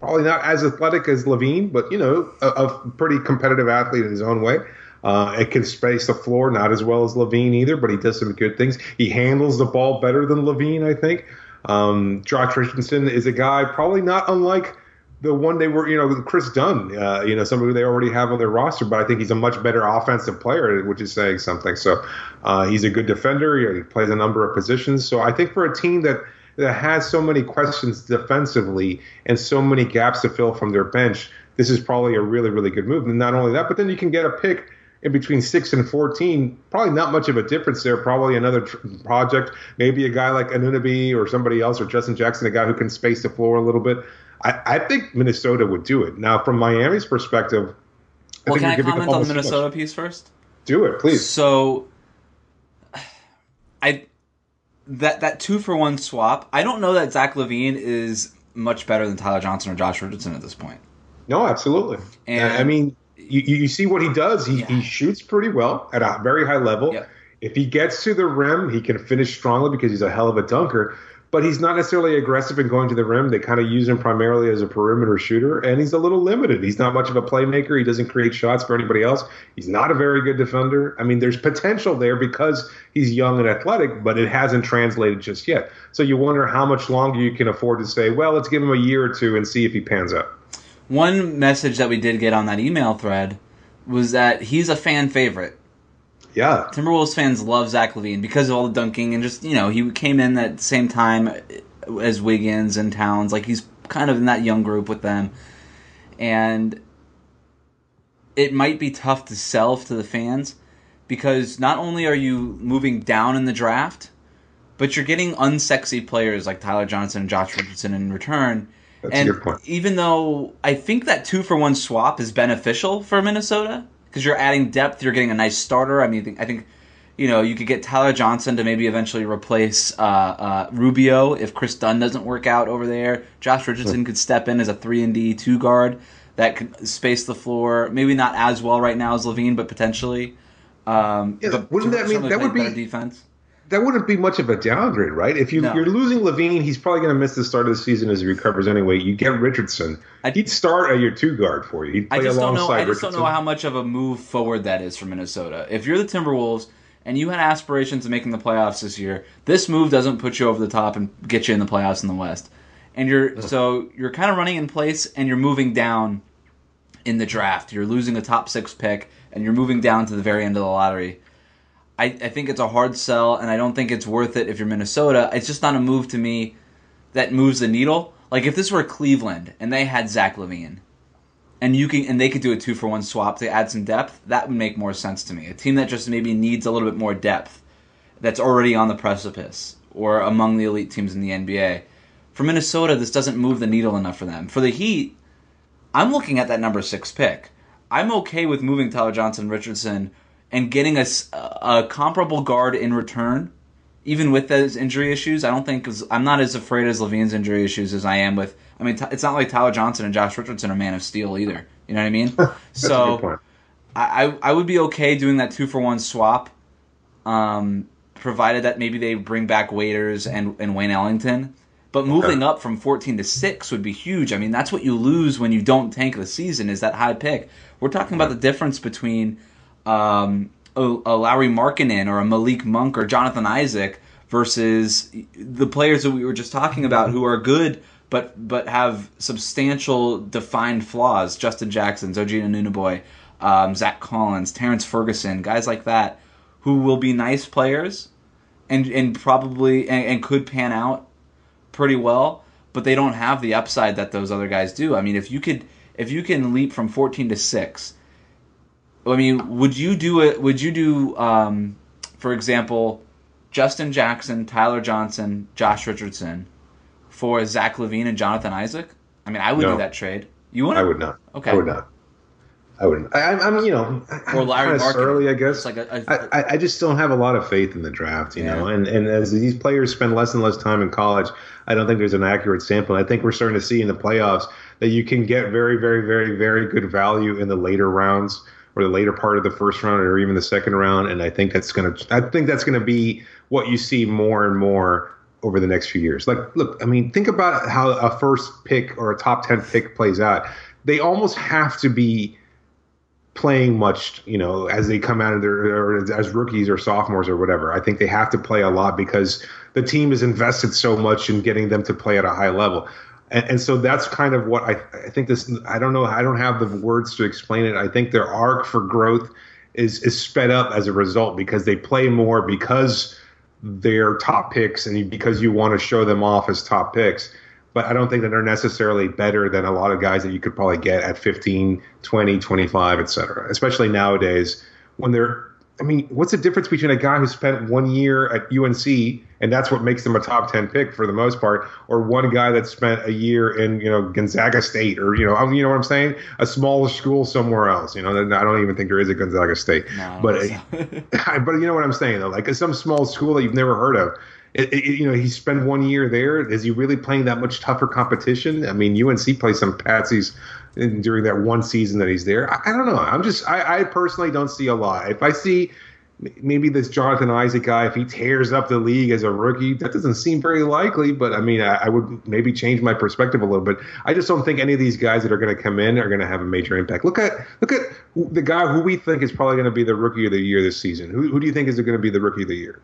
probably not as athletic as LaVine, but you know, a, a pretty competitive athlete in his own way. Uh, it can space the floor, not as well as LaVine either, but he does some good things. He handles the ball better than LaVine, I think. Um, Josh Richardson is a guy probably not unlike the one they were, you know, Kris Dunn, uh, you know, somebody they already have on their roster, but I think he's a much better offensive player, which is saying something. So uh, he's a good defender. He plays a number of positions. So I think for a team that that has so many questions defensively and so many gaps to fill from their bench, this is probably a really, really good move. And not only that, but then you can get a pick in between six and 14, probably not much of a difference there. Probably another tr- project, maybe a guy like Anunoby or somebody else, or Justin Jackson, a guy who can space the floor a little bit. I, I think Minnesota would do it. Now, from Miami's perspective, well, think can I comment on the Minnesota much. piece first? do it, please. So, I that that two for one swap. I don't know that Zach LaVine is much better than Tyler Johnson or Josh Richardson at this point. No, absolutely. And- I mean, you, you see what he does. He, Yeah. he shoots pretty well at a very high level. Yep. If he gets to the rim, he can finish strongly because he's a hell of a dunker. But he's not necessarily aggressive in going to the rim. They kind of use him primarily as a perimeter shooter, and he's a little limited. He's not much of a playmaker. He doesn't create shots for anybody else. He's not a very good defender. I mean, there's potential there because he's young and athletic, but it hasn't translated just yet. So you wonder how much longer you can afford to say, well, let's give him a year or two and see if he pans out. One message that we did get on that email thread was that he's a fan favorite. Yeah, Timberwolves fans love Zach LaVine because of all the dunking and just you know he came in at the same time as Wiggins and Towns. Like he's kind of in that young group with them, and it might be tough to sell to the fans because not only are you moving down in the draft, but you're getting unsexy players like Tyler Johnson and Josh Richardson in return. That's and even though I think that two for one swap is beneficial for Minnesota because you're adding depth, you're getting a nice starter. I mean, I think you know you could get Tyler Johnson to maybe eventually replace uh, uh, Rubio if Kris Dunn doesn't work out over there. Josh Richardson could step in as a three and D two guard that could space the floor. Maybe not as well right now as LaVine, but potentially. Um, Yeah, but wouldn't that mean- that would be- better defense? That wouldn't be much of a downgrade, right? If you, No. you're losing LaVine, he's probably going to miss the start of the season as he recovers anyway. You get Richardson. I- He'd start at your two guard for you. He'd play I just don't know. I just don't know how much of a move forward that is for Minnesota. If you're the Timberwolves and you had aspirations of making the playoffs this year, this move doesn't put you over the top and get you in the playoffs in the West. And you're so you're kind of running in place and you're moving down in the draft. You're losing a top six pick and you're moving down to the very end of the lottery. I, I think it's a hard sell, and I don't think it's worth it if you're Minnesota. It's just not a move to me that moves the needle. Like if this were Cleveland and they had Zach LaVine, and you can and they could do a two for one swap to add some depth, that would make more sense to me. A team that just maybe needs a little bit more depth, that's already on the precipice or among the elite teams in the NBA. For Minnesota, this doesn't move the needle enough for them. For the Heat, I'm looking at that number six pick. I'm okay with moving Tyler Johnson, Richardson, and getting a comparable guard in return, even with those injury issues. I don't think I'm not as afraid as LaVine's injury issues as I am with. I mean, it's not like Tyler Johnson and Josh Richardson are man of steel either. You know what I mean? A so. I, I would be okay doing that two for one swap, um, provided that maybe they bring back Waiters and, and Wayne Ellington. But moving up from 14 to 6 would be huge. I mean, that's what you lose when you don't tank the season is that high pick. We're talking about the difference between um, a, a Lauri Markkanen or a Malik Monk or Jonathan Isaac versus the players that we were just talking about who are good but but have substantial defined flaws. Justin Jackson, OG Anunoby, um, Zach Collins, Terrance Ferguson, guys like that who will be nice players and and probably and, and could pan out pretty well, but they don't have the upside that those other guys do. I mean, if you could if you can leap from 14 to 6, I mean, would you do it would you do um, for example, Justin Jackson, Tyler Johnson, Josh Richardson for Zach LaVine and Jonathan Isaac? I mean, I would No. do that trade. You would? I would not. Okay. I would not. I wouldn't. I, I'm, I'm, you know, Or Larry kind of early, I guess. It's like a- a- I, I- I just don't have a lot of faith in the draft, you Yeah. know. And and as these players spend less and less time in college, I don't think there's an accurate sample. I think we're starting to see in the playoffs that you can get very, very, very, very good value in the later rounds or the later part of the first round or even the second round. And I think that's gonna, I think that's gonna be what you see more and more over the next few years. Like, look, I mean, think about how a first pick or a top ten pick plays out. They almost have to be playing much, you know, as they come out of their as rookies or sophomores or whatever. I think they have to play a lot because the team is invested so much in getting them to play at a high level. And, and so that's kind of what I, I think this I don't know I don't have the words to explain it. I think their arc for growth is is sped up as a result because they play more because they're top picks and because you want to show them off as top picks but I don't think that they're necessarily better than a lot of guys that you could probably get at 15, 20, 25, et cetera. Especially nowadays when they're I mean, what's the difference between a guy who spent one year at UNC and that's what makes them a top ten pick for the most part, or one guy that spent a year in you know Gonzaga State, or you know you know what I'm saying, a smaller school somewhere else. You know, I don't even think there is a Gonzaga State, No, but but you know what I'm saying though, like some small school that you've never heard of. It, it, you know, he spent one year there. Is he really playing that much tougher competition? I mean, UNC plays some patsies in, during that one season that he's there. I, I don't know. I'm just, I, I personally don't see a lot. If I see maybe this Jonathan Isaac guy, if he tears up the league as a rookie, that doesn't seem very likely. But I mean, I, I would maybe change my perspective a little bit. I just don't think any of these guys that are going to come in are going to have a major impact. Look at look at the guy who we think is probably going to be the rookie of the year this season. Who, who do you think is going to be the rookie of the year?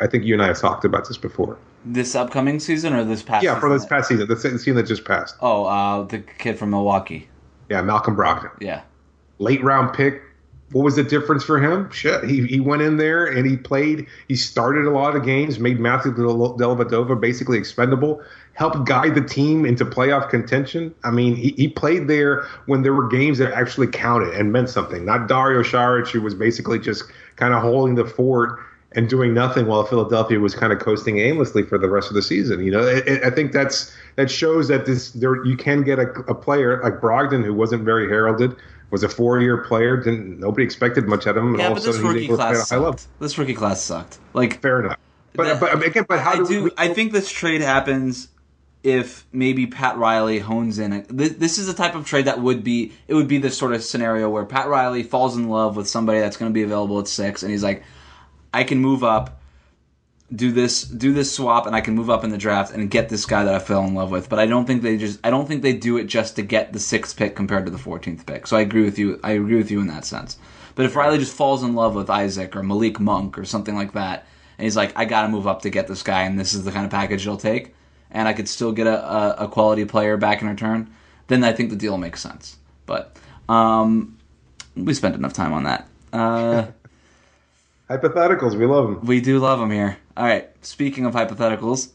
I think you and I have talked about this before. This upcoming season or this past? Yeah, for this past season, the season that just passed. Oh, uh, the kid from Milwaukee. Yeah, Malcolm Brogdon, Yeah. late round pick. What was the difference for him? Shit, he, he went in there and he played. He started a lot of games, made Matthew Del- Dellavedova basically expendable, helped guide the team into playoff contention. I mean, he, he played there when there were games that actually counted and meant something. Not Dario Saric, who was basically just kind of holding the fort and doing nothing while Philadelphia was kind of coasting aimlessly for the rest of the season. You know, it, it, I think that's that shows that this there you can get a, a player like Brogdon who wasn't very heralded, was a four-year player, didn't nobody expected much out of him, and Yeah, all but of a this sudden rookie able to play at class sucked. This rookie class sucked. Like, Fair enough. But That- but again, but how I do, do. we, I think this trade happens if maybe Pat Riley hones in. This, this is the type of trade that would be. It would be this sort of scenario where Pat Riley falls in love with somebody that's going to be available at six, and he's like, "I can move up, do this, do this swap, and I can move up in the draft and get this guy that I fell in love with." But I don't think they just. I don't think they do it just to get the sixth pick compared to the fourteenth pick. So I agree with you. I agree with you in that sense. But if Riley just falls in love with Isaac or Malik Monk or something like that, and he's like, I got to move up to get this guy, and this is the kind of package he'll take, and I could still get a, a, a quality player back in return, then I think the deal makes sense. But um, we spent enough time on that. Uh, hypotheticals, we love them. we do love them here. All right. Speaking of hypotheticals,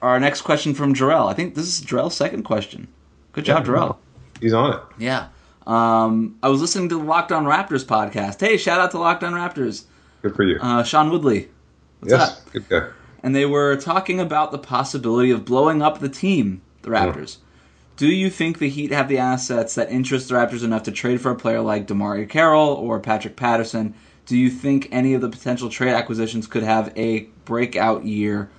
our next question from Jarrell. I think this is Jarrell's second question. Good job, Jarrell. He's on it. Yeah. Um, I was listening to the Locked On Raptors podcast. Hey, shout out to Locked On Raptors. Good for you. Uh, Sean Woodley. What's yes, up? good guy. and they were talking about the possibility of blowing up the team, the Raptors. Do you think the Heat have the assets that interest the Raptors enough to trade for a player like DeMarre Carroll or Patrick Patterson? Do you think any of the potential trade acquisitions could have a breakout year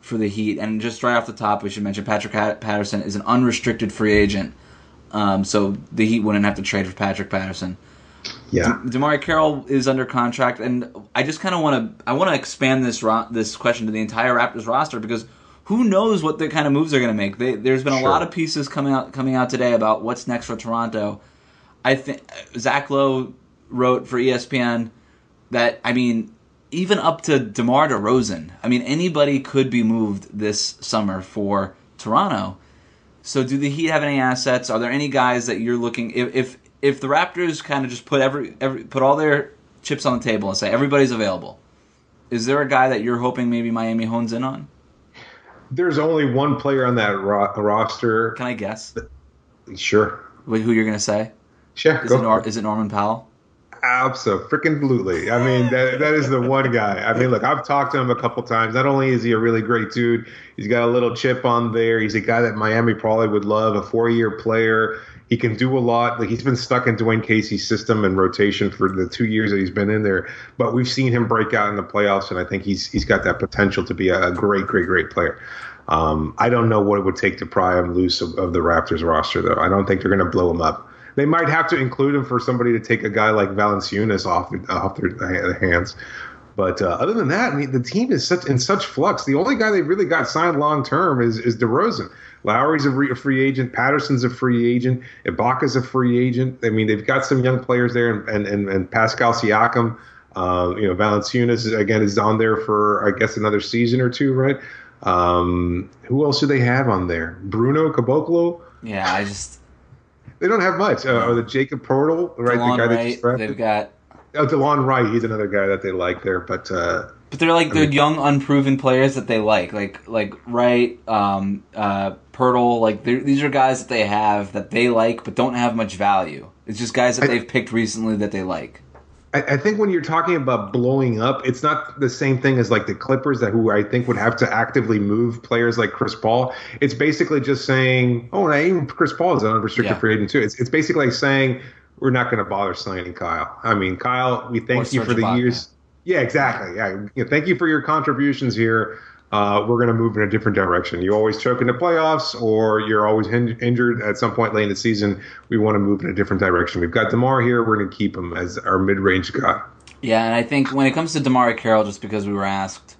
for the Heat? And just right off the top, we should mention Patrick Patterson is an unrestricted free agent, um, so the Heat wouldn't have to trade for Patrick Patterson. Yeah. DeMarre Carroll is under contract, and I just kind of want to I want to expand this ro- this question to the entire Raptors roster because who knows what the kind of moves they're going to make? They, there's been a Sure. lot of pieces coming out coming out today about what's next for Toronto. I think Zach Lowe wrote for ESPN that I mean even up to DeMar DeRozan. I mean anybody could be moved this summer for Toronto. So do the Heat have any assets? Are there any guys that you're looking if if if the Raptors kind of just put every every put all their chips on the table and say everybody's available? Is there a guy that you're hoping maybe Miami hones in on? There's only one player on that ro- roster. Can I guess Sure. Wh- who you're going to say? Sure. Is Go it, Nor- is it Norman Powell? Absolutely. I mean, that that is the one guy. I mean, look, I've talked to him a couple times. Not only is he a really great dude, he's got a little chip on there. He's a guy that Miami probably would love, a four-year player. He can do a lot. Like he's been stuck in Dwane Casey's system and rotation for the two years that he's been in there. But we've seen him break out in the playoffs, and I think he's he's got that potential to be a, a great, great, great player. Um, I don't know what it would take to pry him loose of, of the Raptors roster, though. I don't think they're going to blow him up. They might have to include him for somebody to take a guy like Valanciunas off off their hands. But uh, other than that, I mean, the team is such in such flux. The only guy they really got signed long term is is DeRozan. Lowry's a, re- a free agent. Patterson's a free agent. Ibaka's a free agent. I mean, they've got some young players there, and and, and, Pascal Siakam. Uh, you know, Valanciunas again is on there for I guess another season or two, right? Um, who else do they have on there? Bruno Caboclo. Yeah, I just They don't have much. Uh, or the Jakob Poeltl, right? Delon the guy that Wright. drafted. They've got, Oh, Delon Wright. He's another guy that they like there, but uh, but they're like they're young, unproven players that they like, like like Wright, um, uh, Poeltl. Like these are guys that they have that they like, but don't have much value. It's just guys that I- they've picked recently that they like. I, I think when you're talking about blowing up, it's not the same thing as like the Clippers that who I think would have to actively move players like Chris Paul. It's basically just saying, oh, and even Chris Paul is an unrestricted Yeah. free agent too. It's, it's basically like saying we're not going to bother signing Kyle. I mean, Kyle, we thank Or you for the years. Yeah, exactly. Yeah, thank you for your contributions here. Uh, we're going to move in a different direction. You always choke in the playoffs, or you're always hin- injured at some point late in the season. We want to move in a different direction. We've got DeMar here. We're going to keep him as our mid-range guy. Yeah, and I think when it comes to DeMarre Carroll, just because we were asked,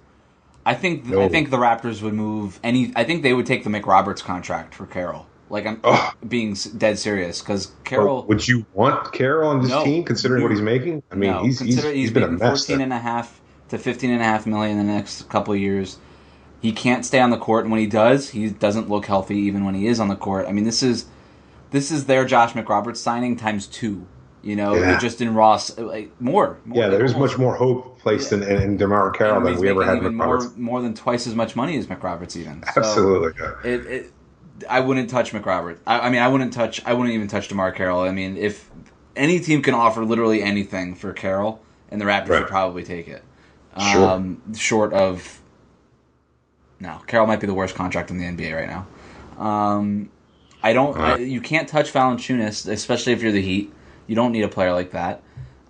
I think I No. think the Raptors would move any. I think they would take the McRoberts contract for Carroll. Like I'm Ugh. being dead serious because Carroll. Would you want Carroll on this No. teing, considering what he's making? I mean, no, he's, he's, consider he's been a mess. 14 and a half to 15 and a half million in the next couple of years. He can't stay on the court, and when he does, he doesn't look healthy even when he is on the court. I mean, this is this is their Josh McRoberts signing times two. You know, Yeah. just in Ross, like more. more Yeah, there's much more hope placed in, in, in DeMarre Carroll than we ever had even more more than twice as much money as McRoberts even. So Absolutely. yeah. It, it, I wouldn't touch McRoberts. I, I mean, I wouldn't touch. I wouldn't even touch DeMarre Carroll. I mean, if any team can offer literally anything for Carroll, and the Raptors Right. would probably take it. Sure. Um, short of no, Carroll might be the worst contract in the NBA right now. Um, I don't. I, you can't touch Valanciunas, especially if you're the Heat. You don't need a player like that.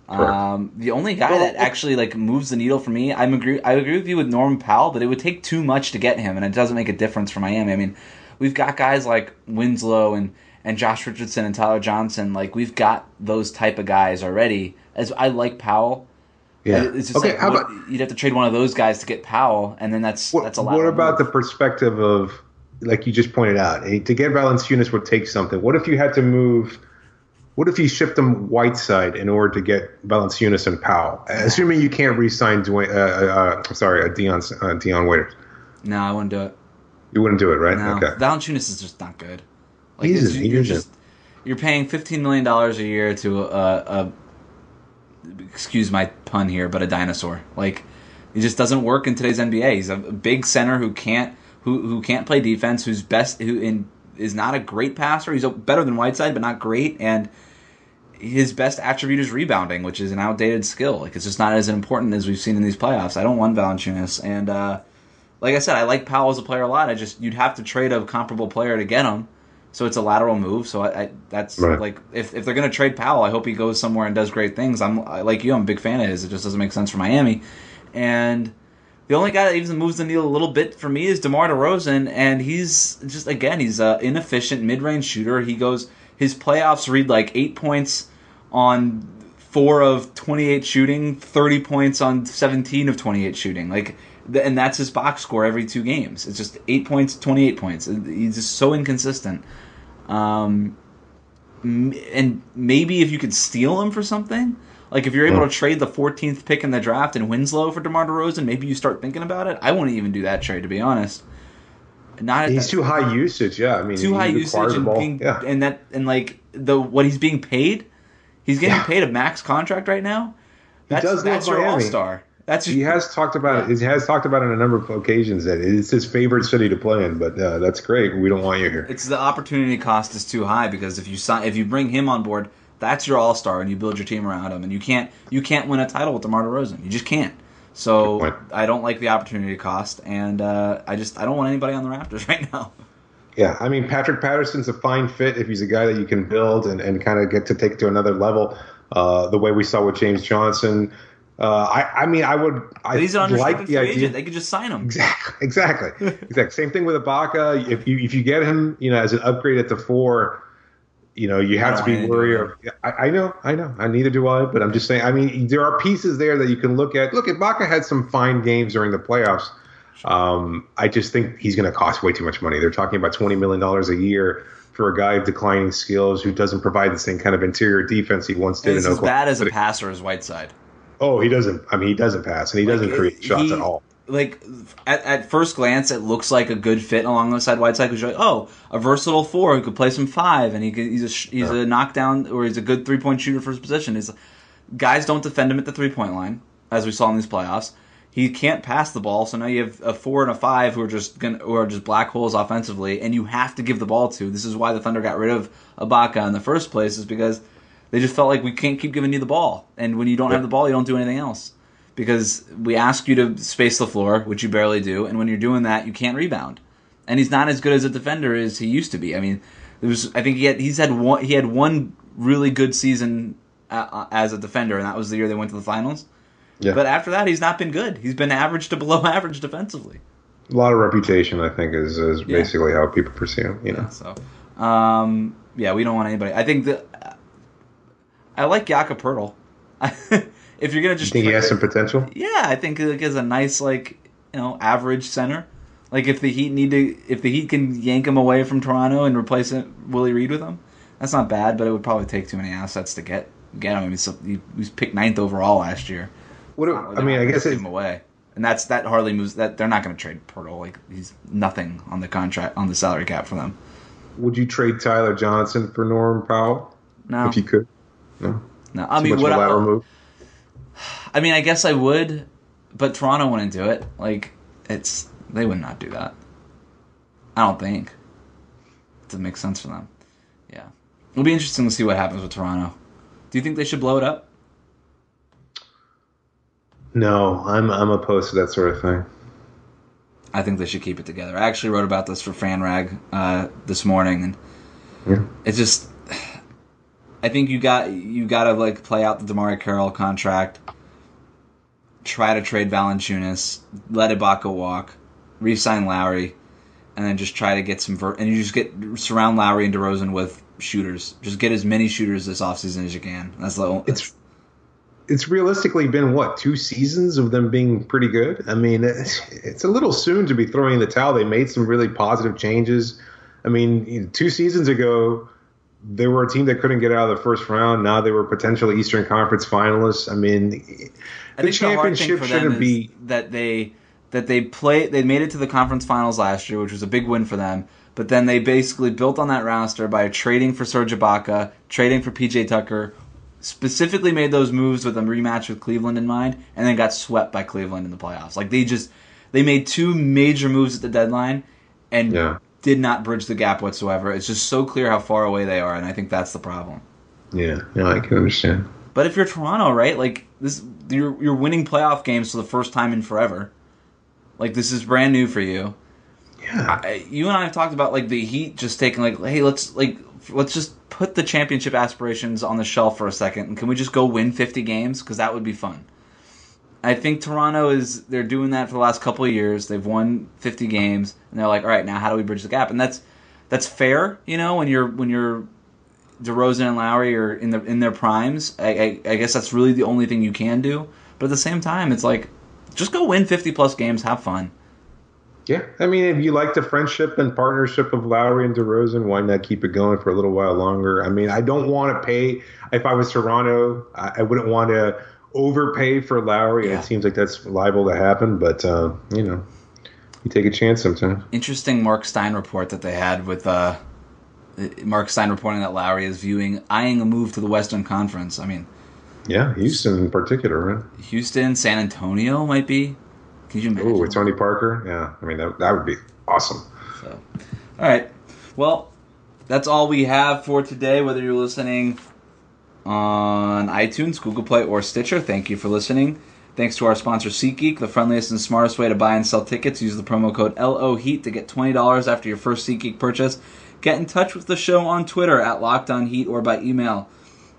Correct. Um, the only guy Well, that actually like moves the needle for me, I'm agree. I agree with you with Norman Powell, but it would take too much to get him, and it doesn't make a difference for Miami. I mean, we've got guys like Winslow and and Josh Richardson and Tyler Johnson. Like we've got those type of guys already. As I like Powell, Yeah. it's just okay. like how what- about you'd have to trade one of those guys to get Powell, and then that's what, that's a lot. what about the perspective of, like you just pointed out, to get Valanciunas would take something. What if you had to move? What if you shipped them Whiteside in order to get Valanciunas and Powell? Assuming you can't re-sign Dwayne, uh, uh, uh, sorry, uh, Dion uh, Dion Waiters. No, I wouldn't do it. You wouldn't do it, right? No, Okay. Valanciunas is just not good. Like He it's- you're isn't. just you're paying fifteen million dollars a year to a, a excuse my pun here, but a dinosaur. Like he just doesn't work in today's NBA. He's a big center who can't who who can't play defense. Who's best who in is not a great passer. He's better than Whiteside, but not great. And his best attribute is rebounding, which is an outdated skill. Like it's just not as important as we've seen in these playoffs. I don't want Valanciunas, and uh, like I said, I like Powell as a player a lot. I just you'd have to trade a comparable player to get him, so it's a lateral move. So I, I that's Right. like if, if they're gonna trade Powell, I hope he goes somewhere and does great things. I'm I, like you, I'm a big fan of his. It just doesn't make sense for Miami, and the only guy that even moves the needle a little bit for me is DeMar DeRozan, and he's just again he's a inefficient mid range shooter. He goes his playoffs read like eight points on four of twenty eight shooting, thirty points on seventeen of twenty eight shooting. Like, and that's his box score every two games. It's just eight points, twenty eight points. He's just so inconsistent. Um, and maybe if you could steal him for something. Like if you're able to trade the 14th pick in the draft and Winslow for DeMar DeRozan, maybe you start thinking about it. I wouldn't even do that trade to be honest. Not He's too high usage. Yeah, I mean, too high usage and being yeah. and that and like the what he's being paid. He's getting Yeah. paid a max contract right now. That's does love that's your all star. That's He has talked about it. He has talked about it on a number of occasions that it's his favorite city to play in. But uh, that's great. We don't want you here. it's the opportunity cost is too high because if you sign if you bring him on board, that's your all star and you build your team around him and you can't you can't win a title with DeMar DeRozan. You just can't. So I don't like the opportunity cost and uh, I just I don't want anybody on the Raptors right now. Yeah, I mean Patrick Patterson's a fine fit if he's a guy that you can build and, and kind of get to take it to another level. Uh, the way we saw with James Johnson. Uh, I, I mean, I would. I he's an like the free idea. agent. They could just sign him. Exactly. Exactly. exactly. Same thing with Ibaka. If you if you get him, you know, as an upgrade at the four, you know, you have to be wary of. I, I know. I know. I neither do I. But I'm just saying. I mean, there are pieces there that you can look at. Look, Ibaka had some fine games during the playoffs. Um, I just think he's going to cost way too much money. They're talking about twenty million dollars a year for a guy of declining skills who doesn't provide the same kind of interior defense he once did it's in as Oklahoma. bad as a passer as Whiteside. Oh, he doesn't. I mean, he doesn't pass and he doesn't create shots he- at all. Like at, at first glance, it looks like a good fit along the side Whiteside because you're like, oh, a versatile four who could play some five, and he could, he's a he's a knockdown or he's a good three point shooter for his position. Is guys don't defend him at the three point line as we saw in these playoffs. He can't pass the ball, so now you have a four and a five who are just gonna who are just black holes offensively, and you have to give the ball to. This is why the Thunder got rid of Ibaka in the first place, is because They just felt like we can't keep giving you the ball, and when you don't have the ball, you don't do anything else because we ask you to space the floor, which you barely do, and when you're doing that, you can't rebound. And he's not as good as a defender as he used to be. I mean, there was I think he had he's had one he had one really good season uh, as a defender, and that was the year they went to the finals. Yeah. But after that, he's not been good. He's been average to below average defensively. A lot of reputation, I think, is, is Yeah. basically how people perceive him. You know, So, um, yeah, we don't want anybody. I think that I like Jakob Poeltl. if you're gonna you just think he has some potential? Yeah, I think like as a nice like you know average center. Like if the Heat need to, if the Heat can yank him away from Toronto and replace it, Willie Reed with him, that's not bad. But it would probably take too many assets to get get him. I mean, so he was picked ninth overall last year. What do- I mean, I guess give it, him away, and that's that hardly moves. That they're not going to trade Poeltl. Like he's nothing on the contract on the salary cap for them. would you trade Tyler Johnson for Norm Powell No, if you could? No, no. I Too mean, what I, move. I mean, I guess I would, but Toronto wouldn't do it. Like, it's they would not do that. I don't think. It doesn't make sense for them. Yeah, it'll be interesting to see what happens with Toronto. Do you think they should blow it up? No, I'm I'm opposed to that sort of thing. I think they should keep it together. I actually wrote about this for FanRag uh, this morning, and Yeah. it's just. I think you got you got to like play out the DeMarre Carroll contract. Try to trade Valanciunas, let Ibaka walk, re-sign Lowry, and then just try to get some. Ver- and you just get surround Lowry and DeRozan with shooters. Just get as many shooters this offseason as you can. That's the. It's, It's it's realistically been what two seasons of them being pretty good. I mean, it's, it's a little soon to be throwing in the towel. They made some really positive changes. I mean, two seasons ago, they were a team that couldn't get out of the first round. Now they were potentially Eastern Conference finalists. I mean, I the think the championship for shouldn't be. that they that they play they made it to the conference finals last year, which was a big win for them. But then they basically built on that roster by trading for Serge Ibaka, trading for PJ Tucker, specifically made those moves with a rematch with Cleveland in mind, and then got swept by Cleveland in the playoffs. Like they just they made two major moves at the deadline and Yeah. Did not bridge the gap whatsoever. It's just so clear how far away they are, and I think that's the problem. Yeah, yeah, I can understand. But if you're Toronto, right, like this, you're you're winning playoff games for the first time in forever. Like this is brand new for you. Yeah, I, you and I have talked about like the Heat just taking like, hey, let's like let's just put the championship aspirations on the shelf for a second, and can we just go win 50 games? Because that would be fun. I think Toronto is they're doing that for the last couple of years. They've won 50 games, and they're like, all right, now how do we bridge the gap? And that's that's fair, you know, when you're when you're DeRozan and Lowry are in the in their primes. I, I, I guess that's really the only thing you can do. But at the same time, it's like just go win 50 plus games, have fun. yeah. I mean, if you like the friendship and partnership of Lowry and DeRozan, why not keep it going for a little while longer? I mean, I don't want to pay. If I was Toronto, I, I wouldn't want to overpay for Lowry. Yeah. It seems like that's liable to happen, but uh, you know, you take a chance sometimes. interesting Mark Stein report that they had with uh, Mark Stein reporting that Lowry is viewing eyeing a move to the Western Conference. I mean, Yeah, Houston in particular, right? Houston, San Antonio might be. Can you imagine? Oh, with Tony Parker. Yeah, I mean that that would be awesome. So, all right. Well, that's all we have for today. Whether you're listening on iTunes, Google Play, or Stitcher, thank you for listening. Thanks to our sponsor SeatGeek, the friendliest and smartest way to buy and sell tickets. Use the promo code LOHEAT to get $20 after your first SeatGeek purchase. Get in touch with the show on Twitter at LockedOnHeat or by email,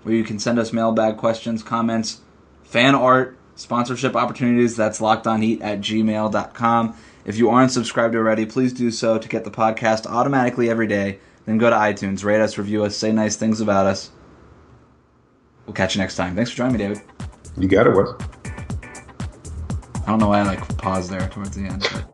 where you can send us mailbag questions, comments, fan art, sponsorship opportunities. That's lockedonheat at gmail.com. If you aren't subscribed already, please do so to get the podcast automatically every day. Then go to iTunes, rate us, review us, say nice things about us. We'll catch you next time. Thanks for joining me, David. You got it, Wes. I don't know why I like pause there towards the end. But...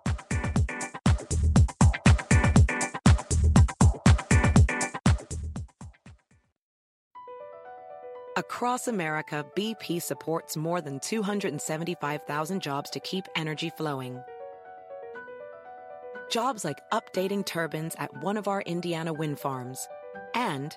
Across America, BP supports more than 275,000 jobs to keep energy flowing. Jobs like updating turbines at one of our Indiana wind farms and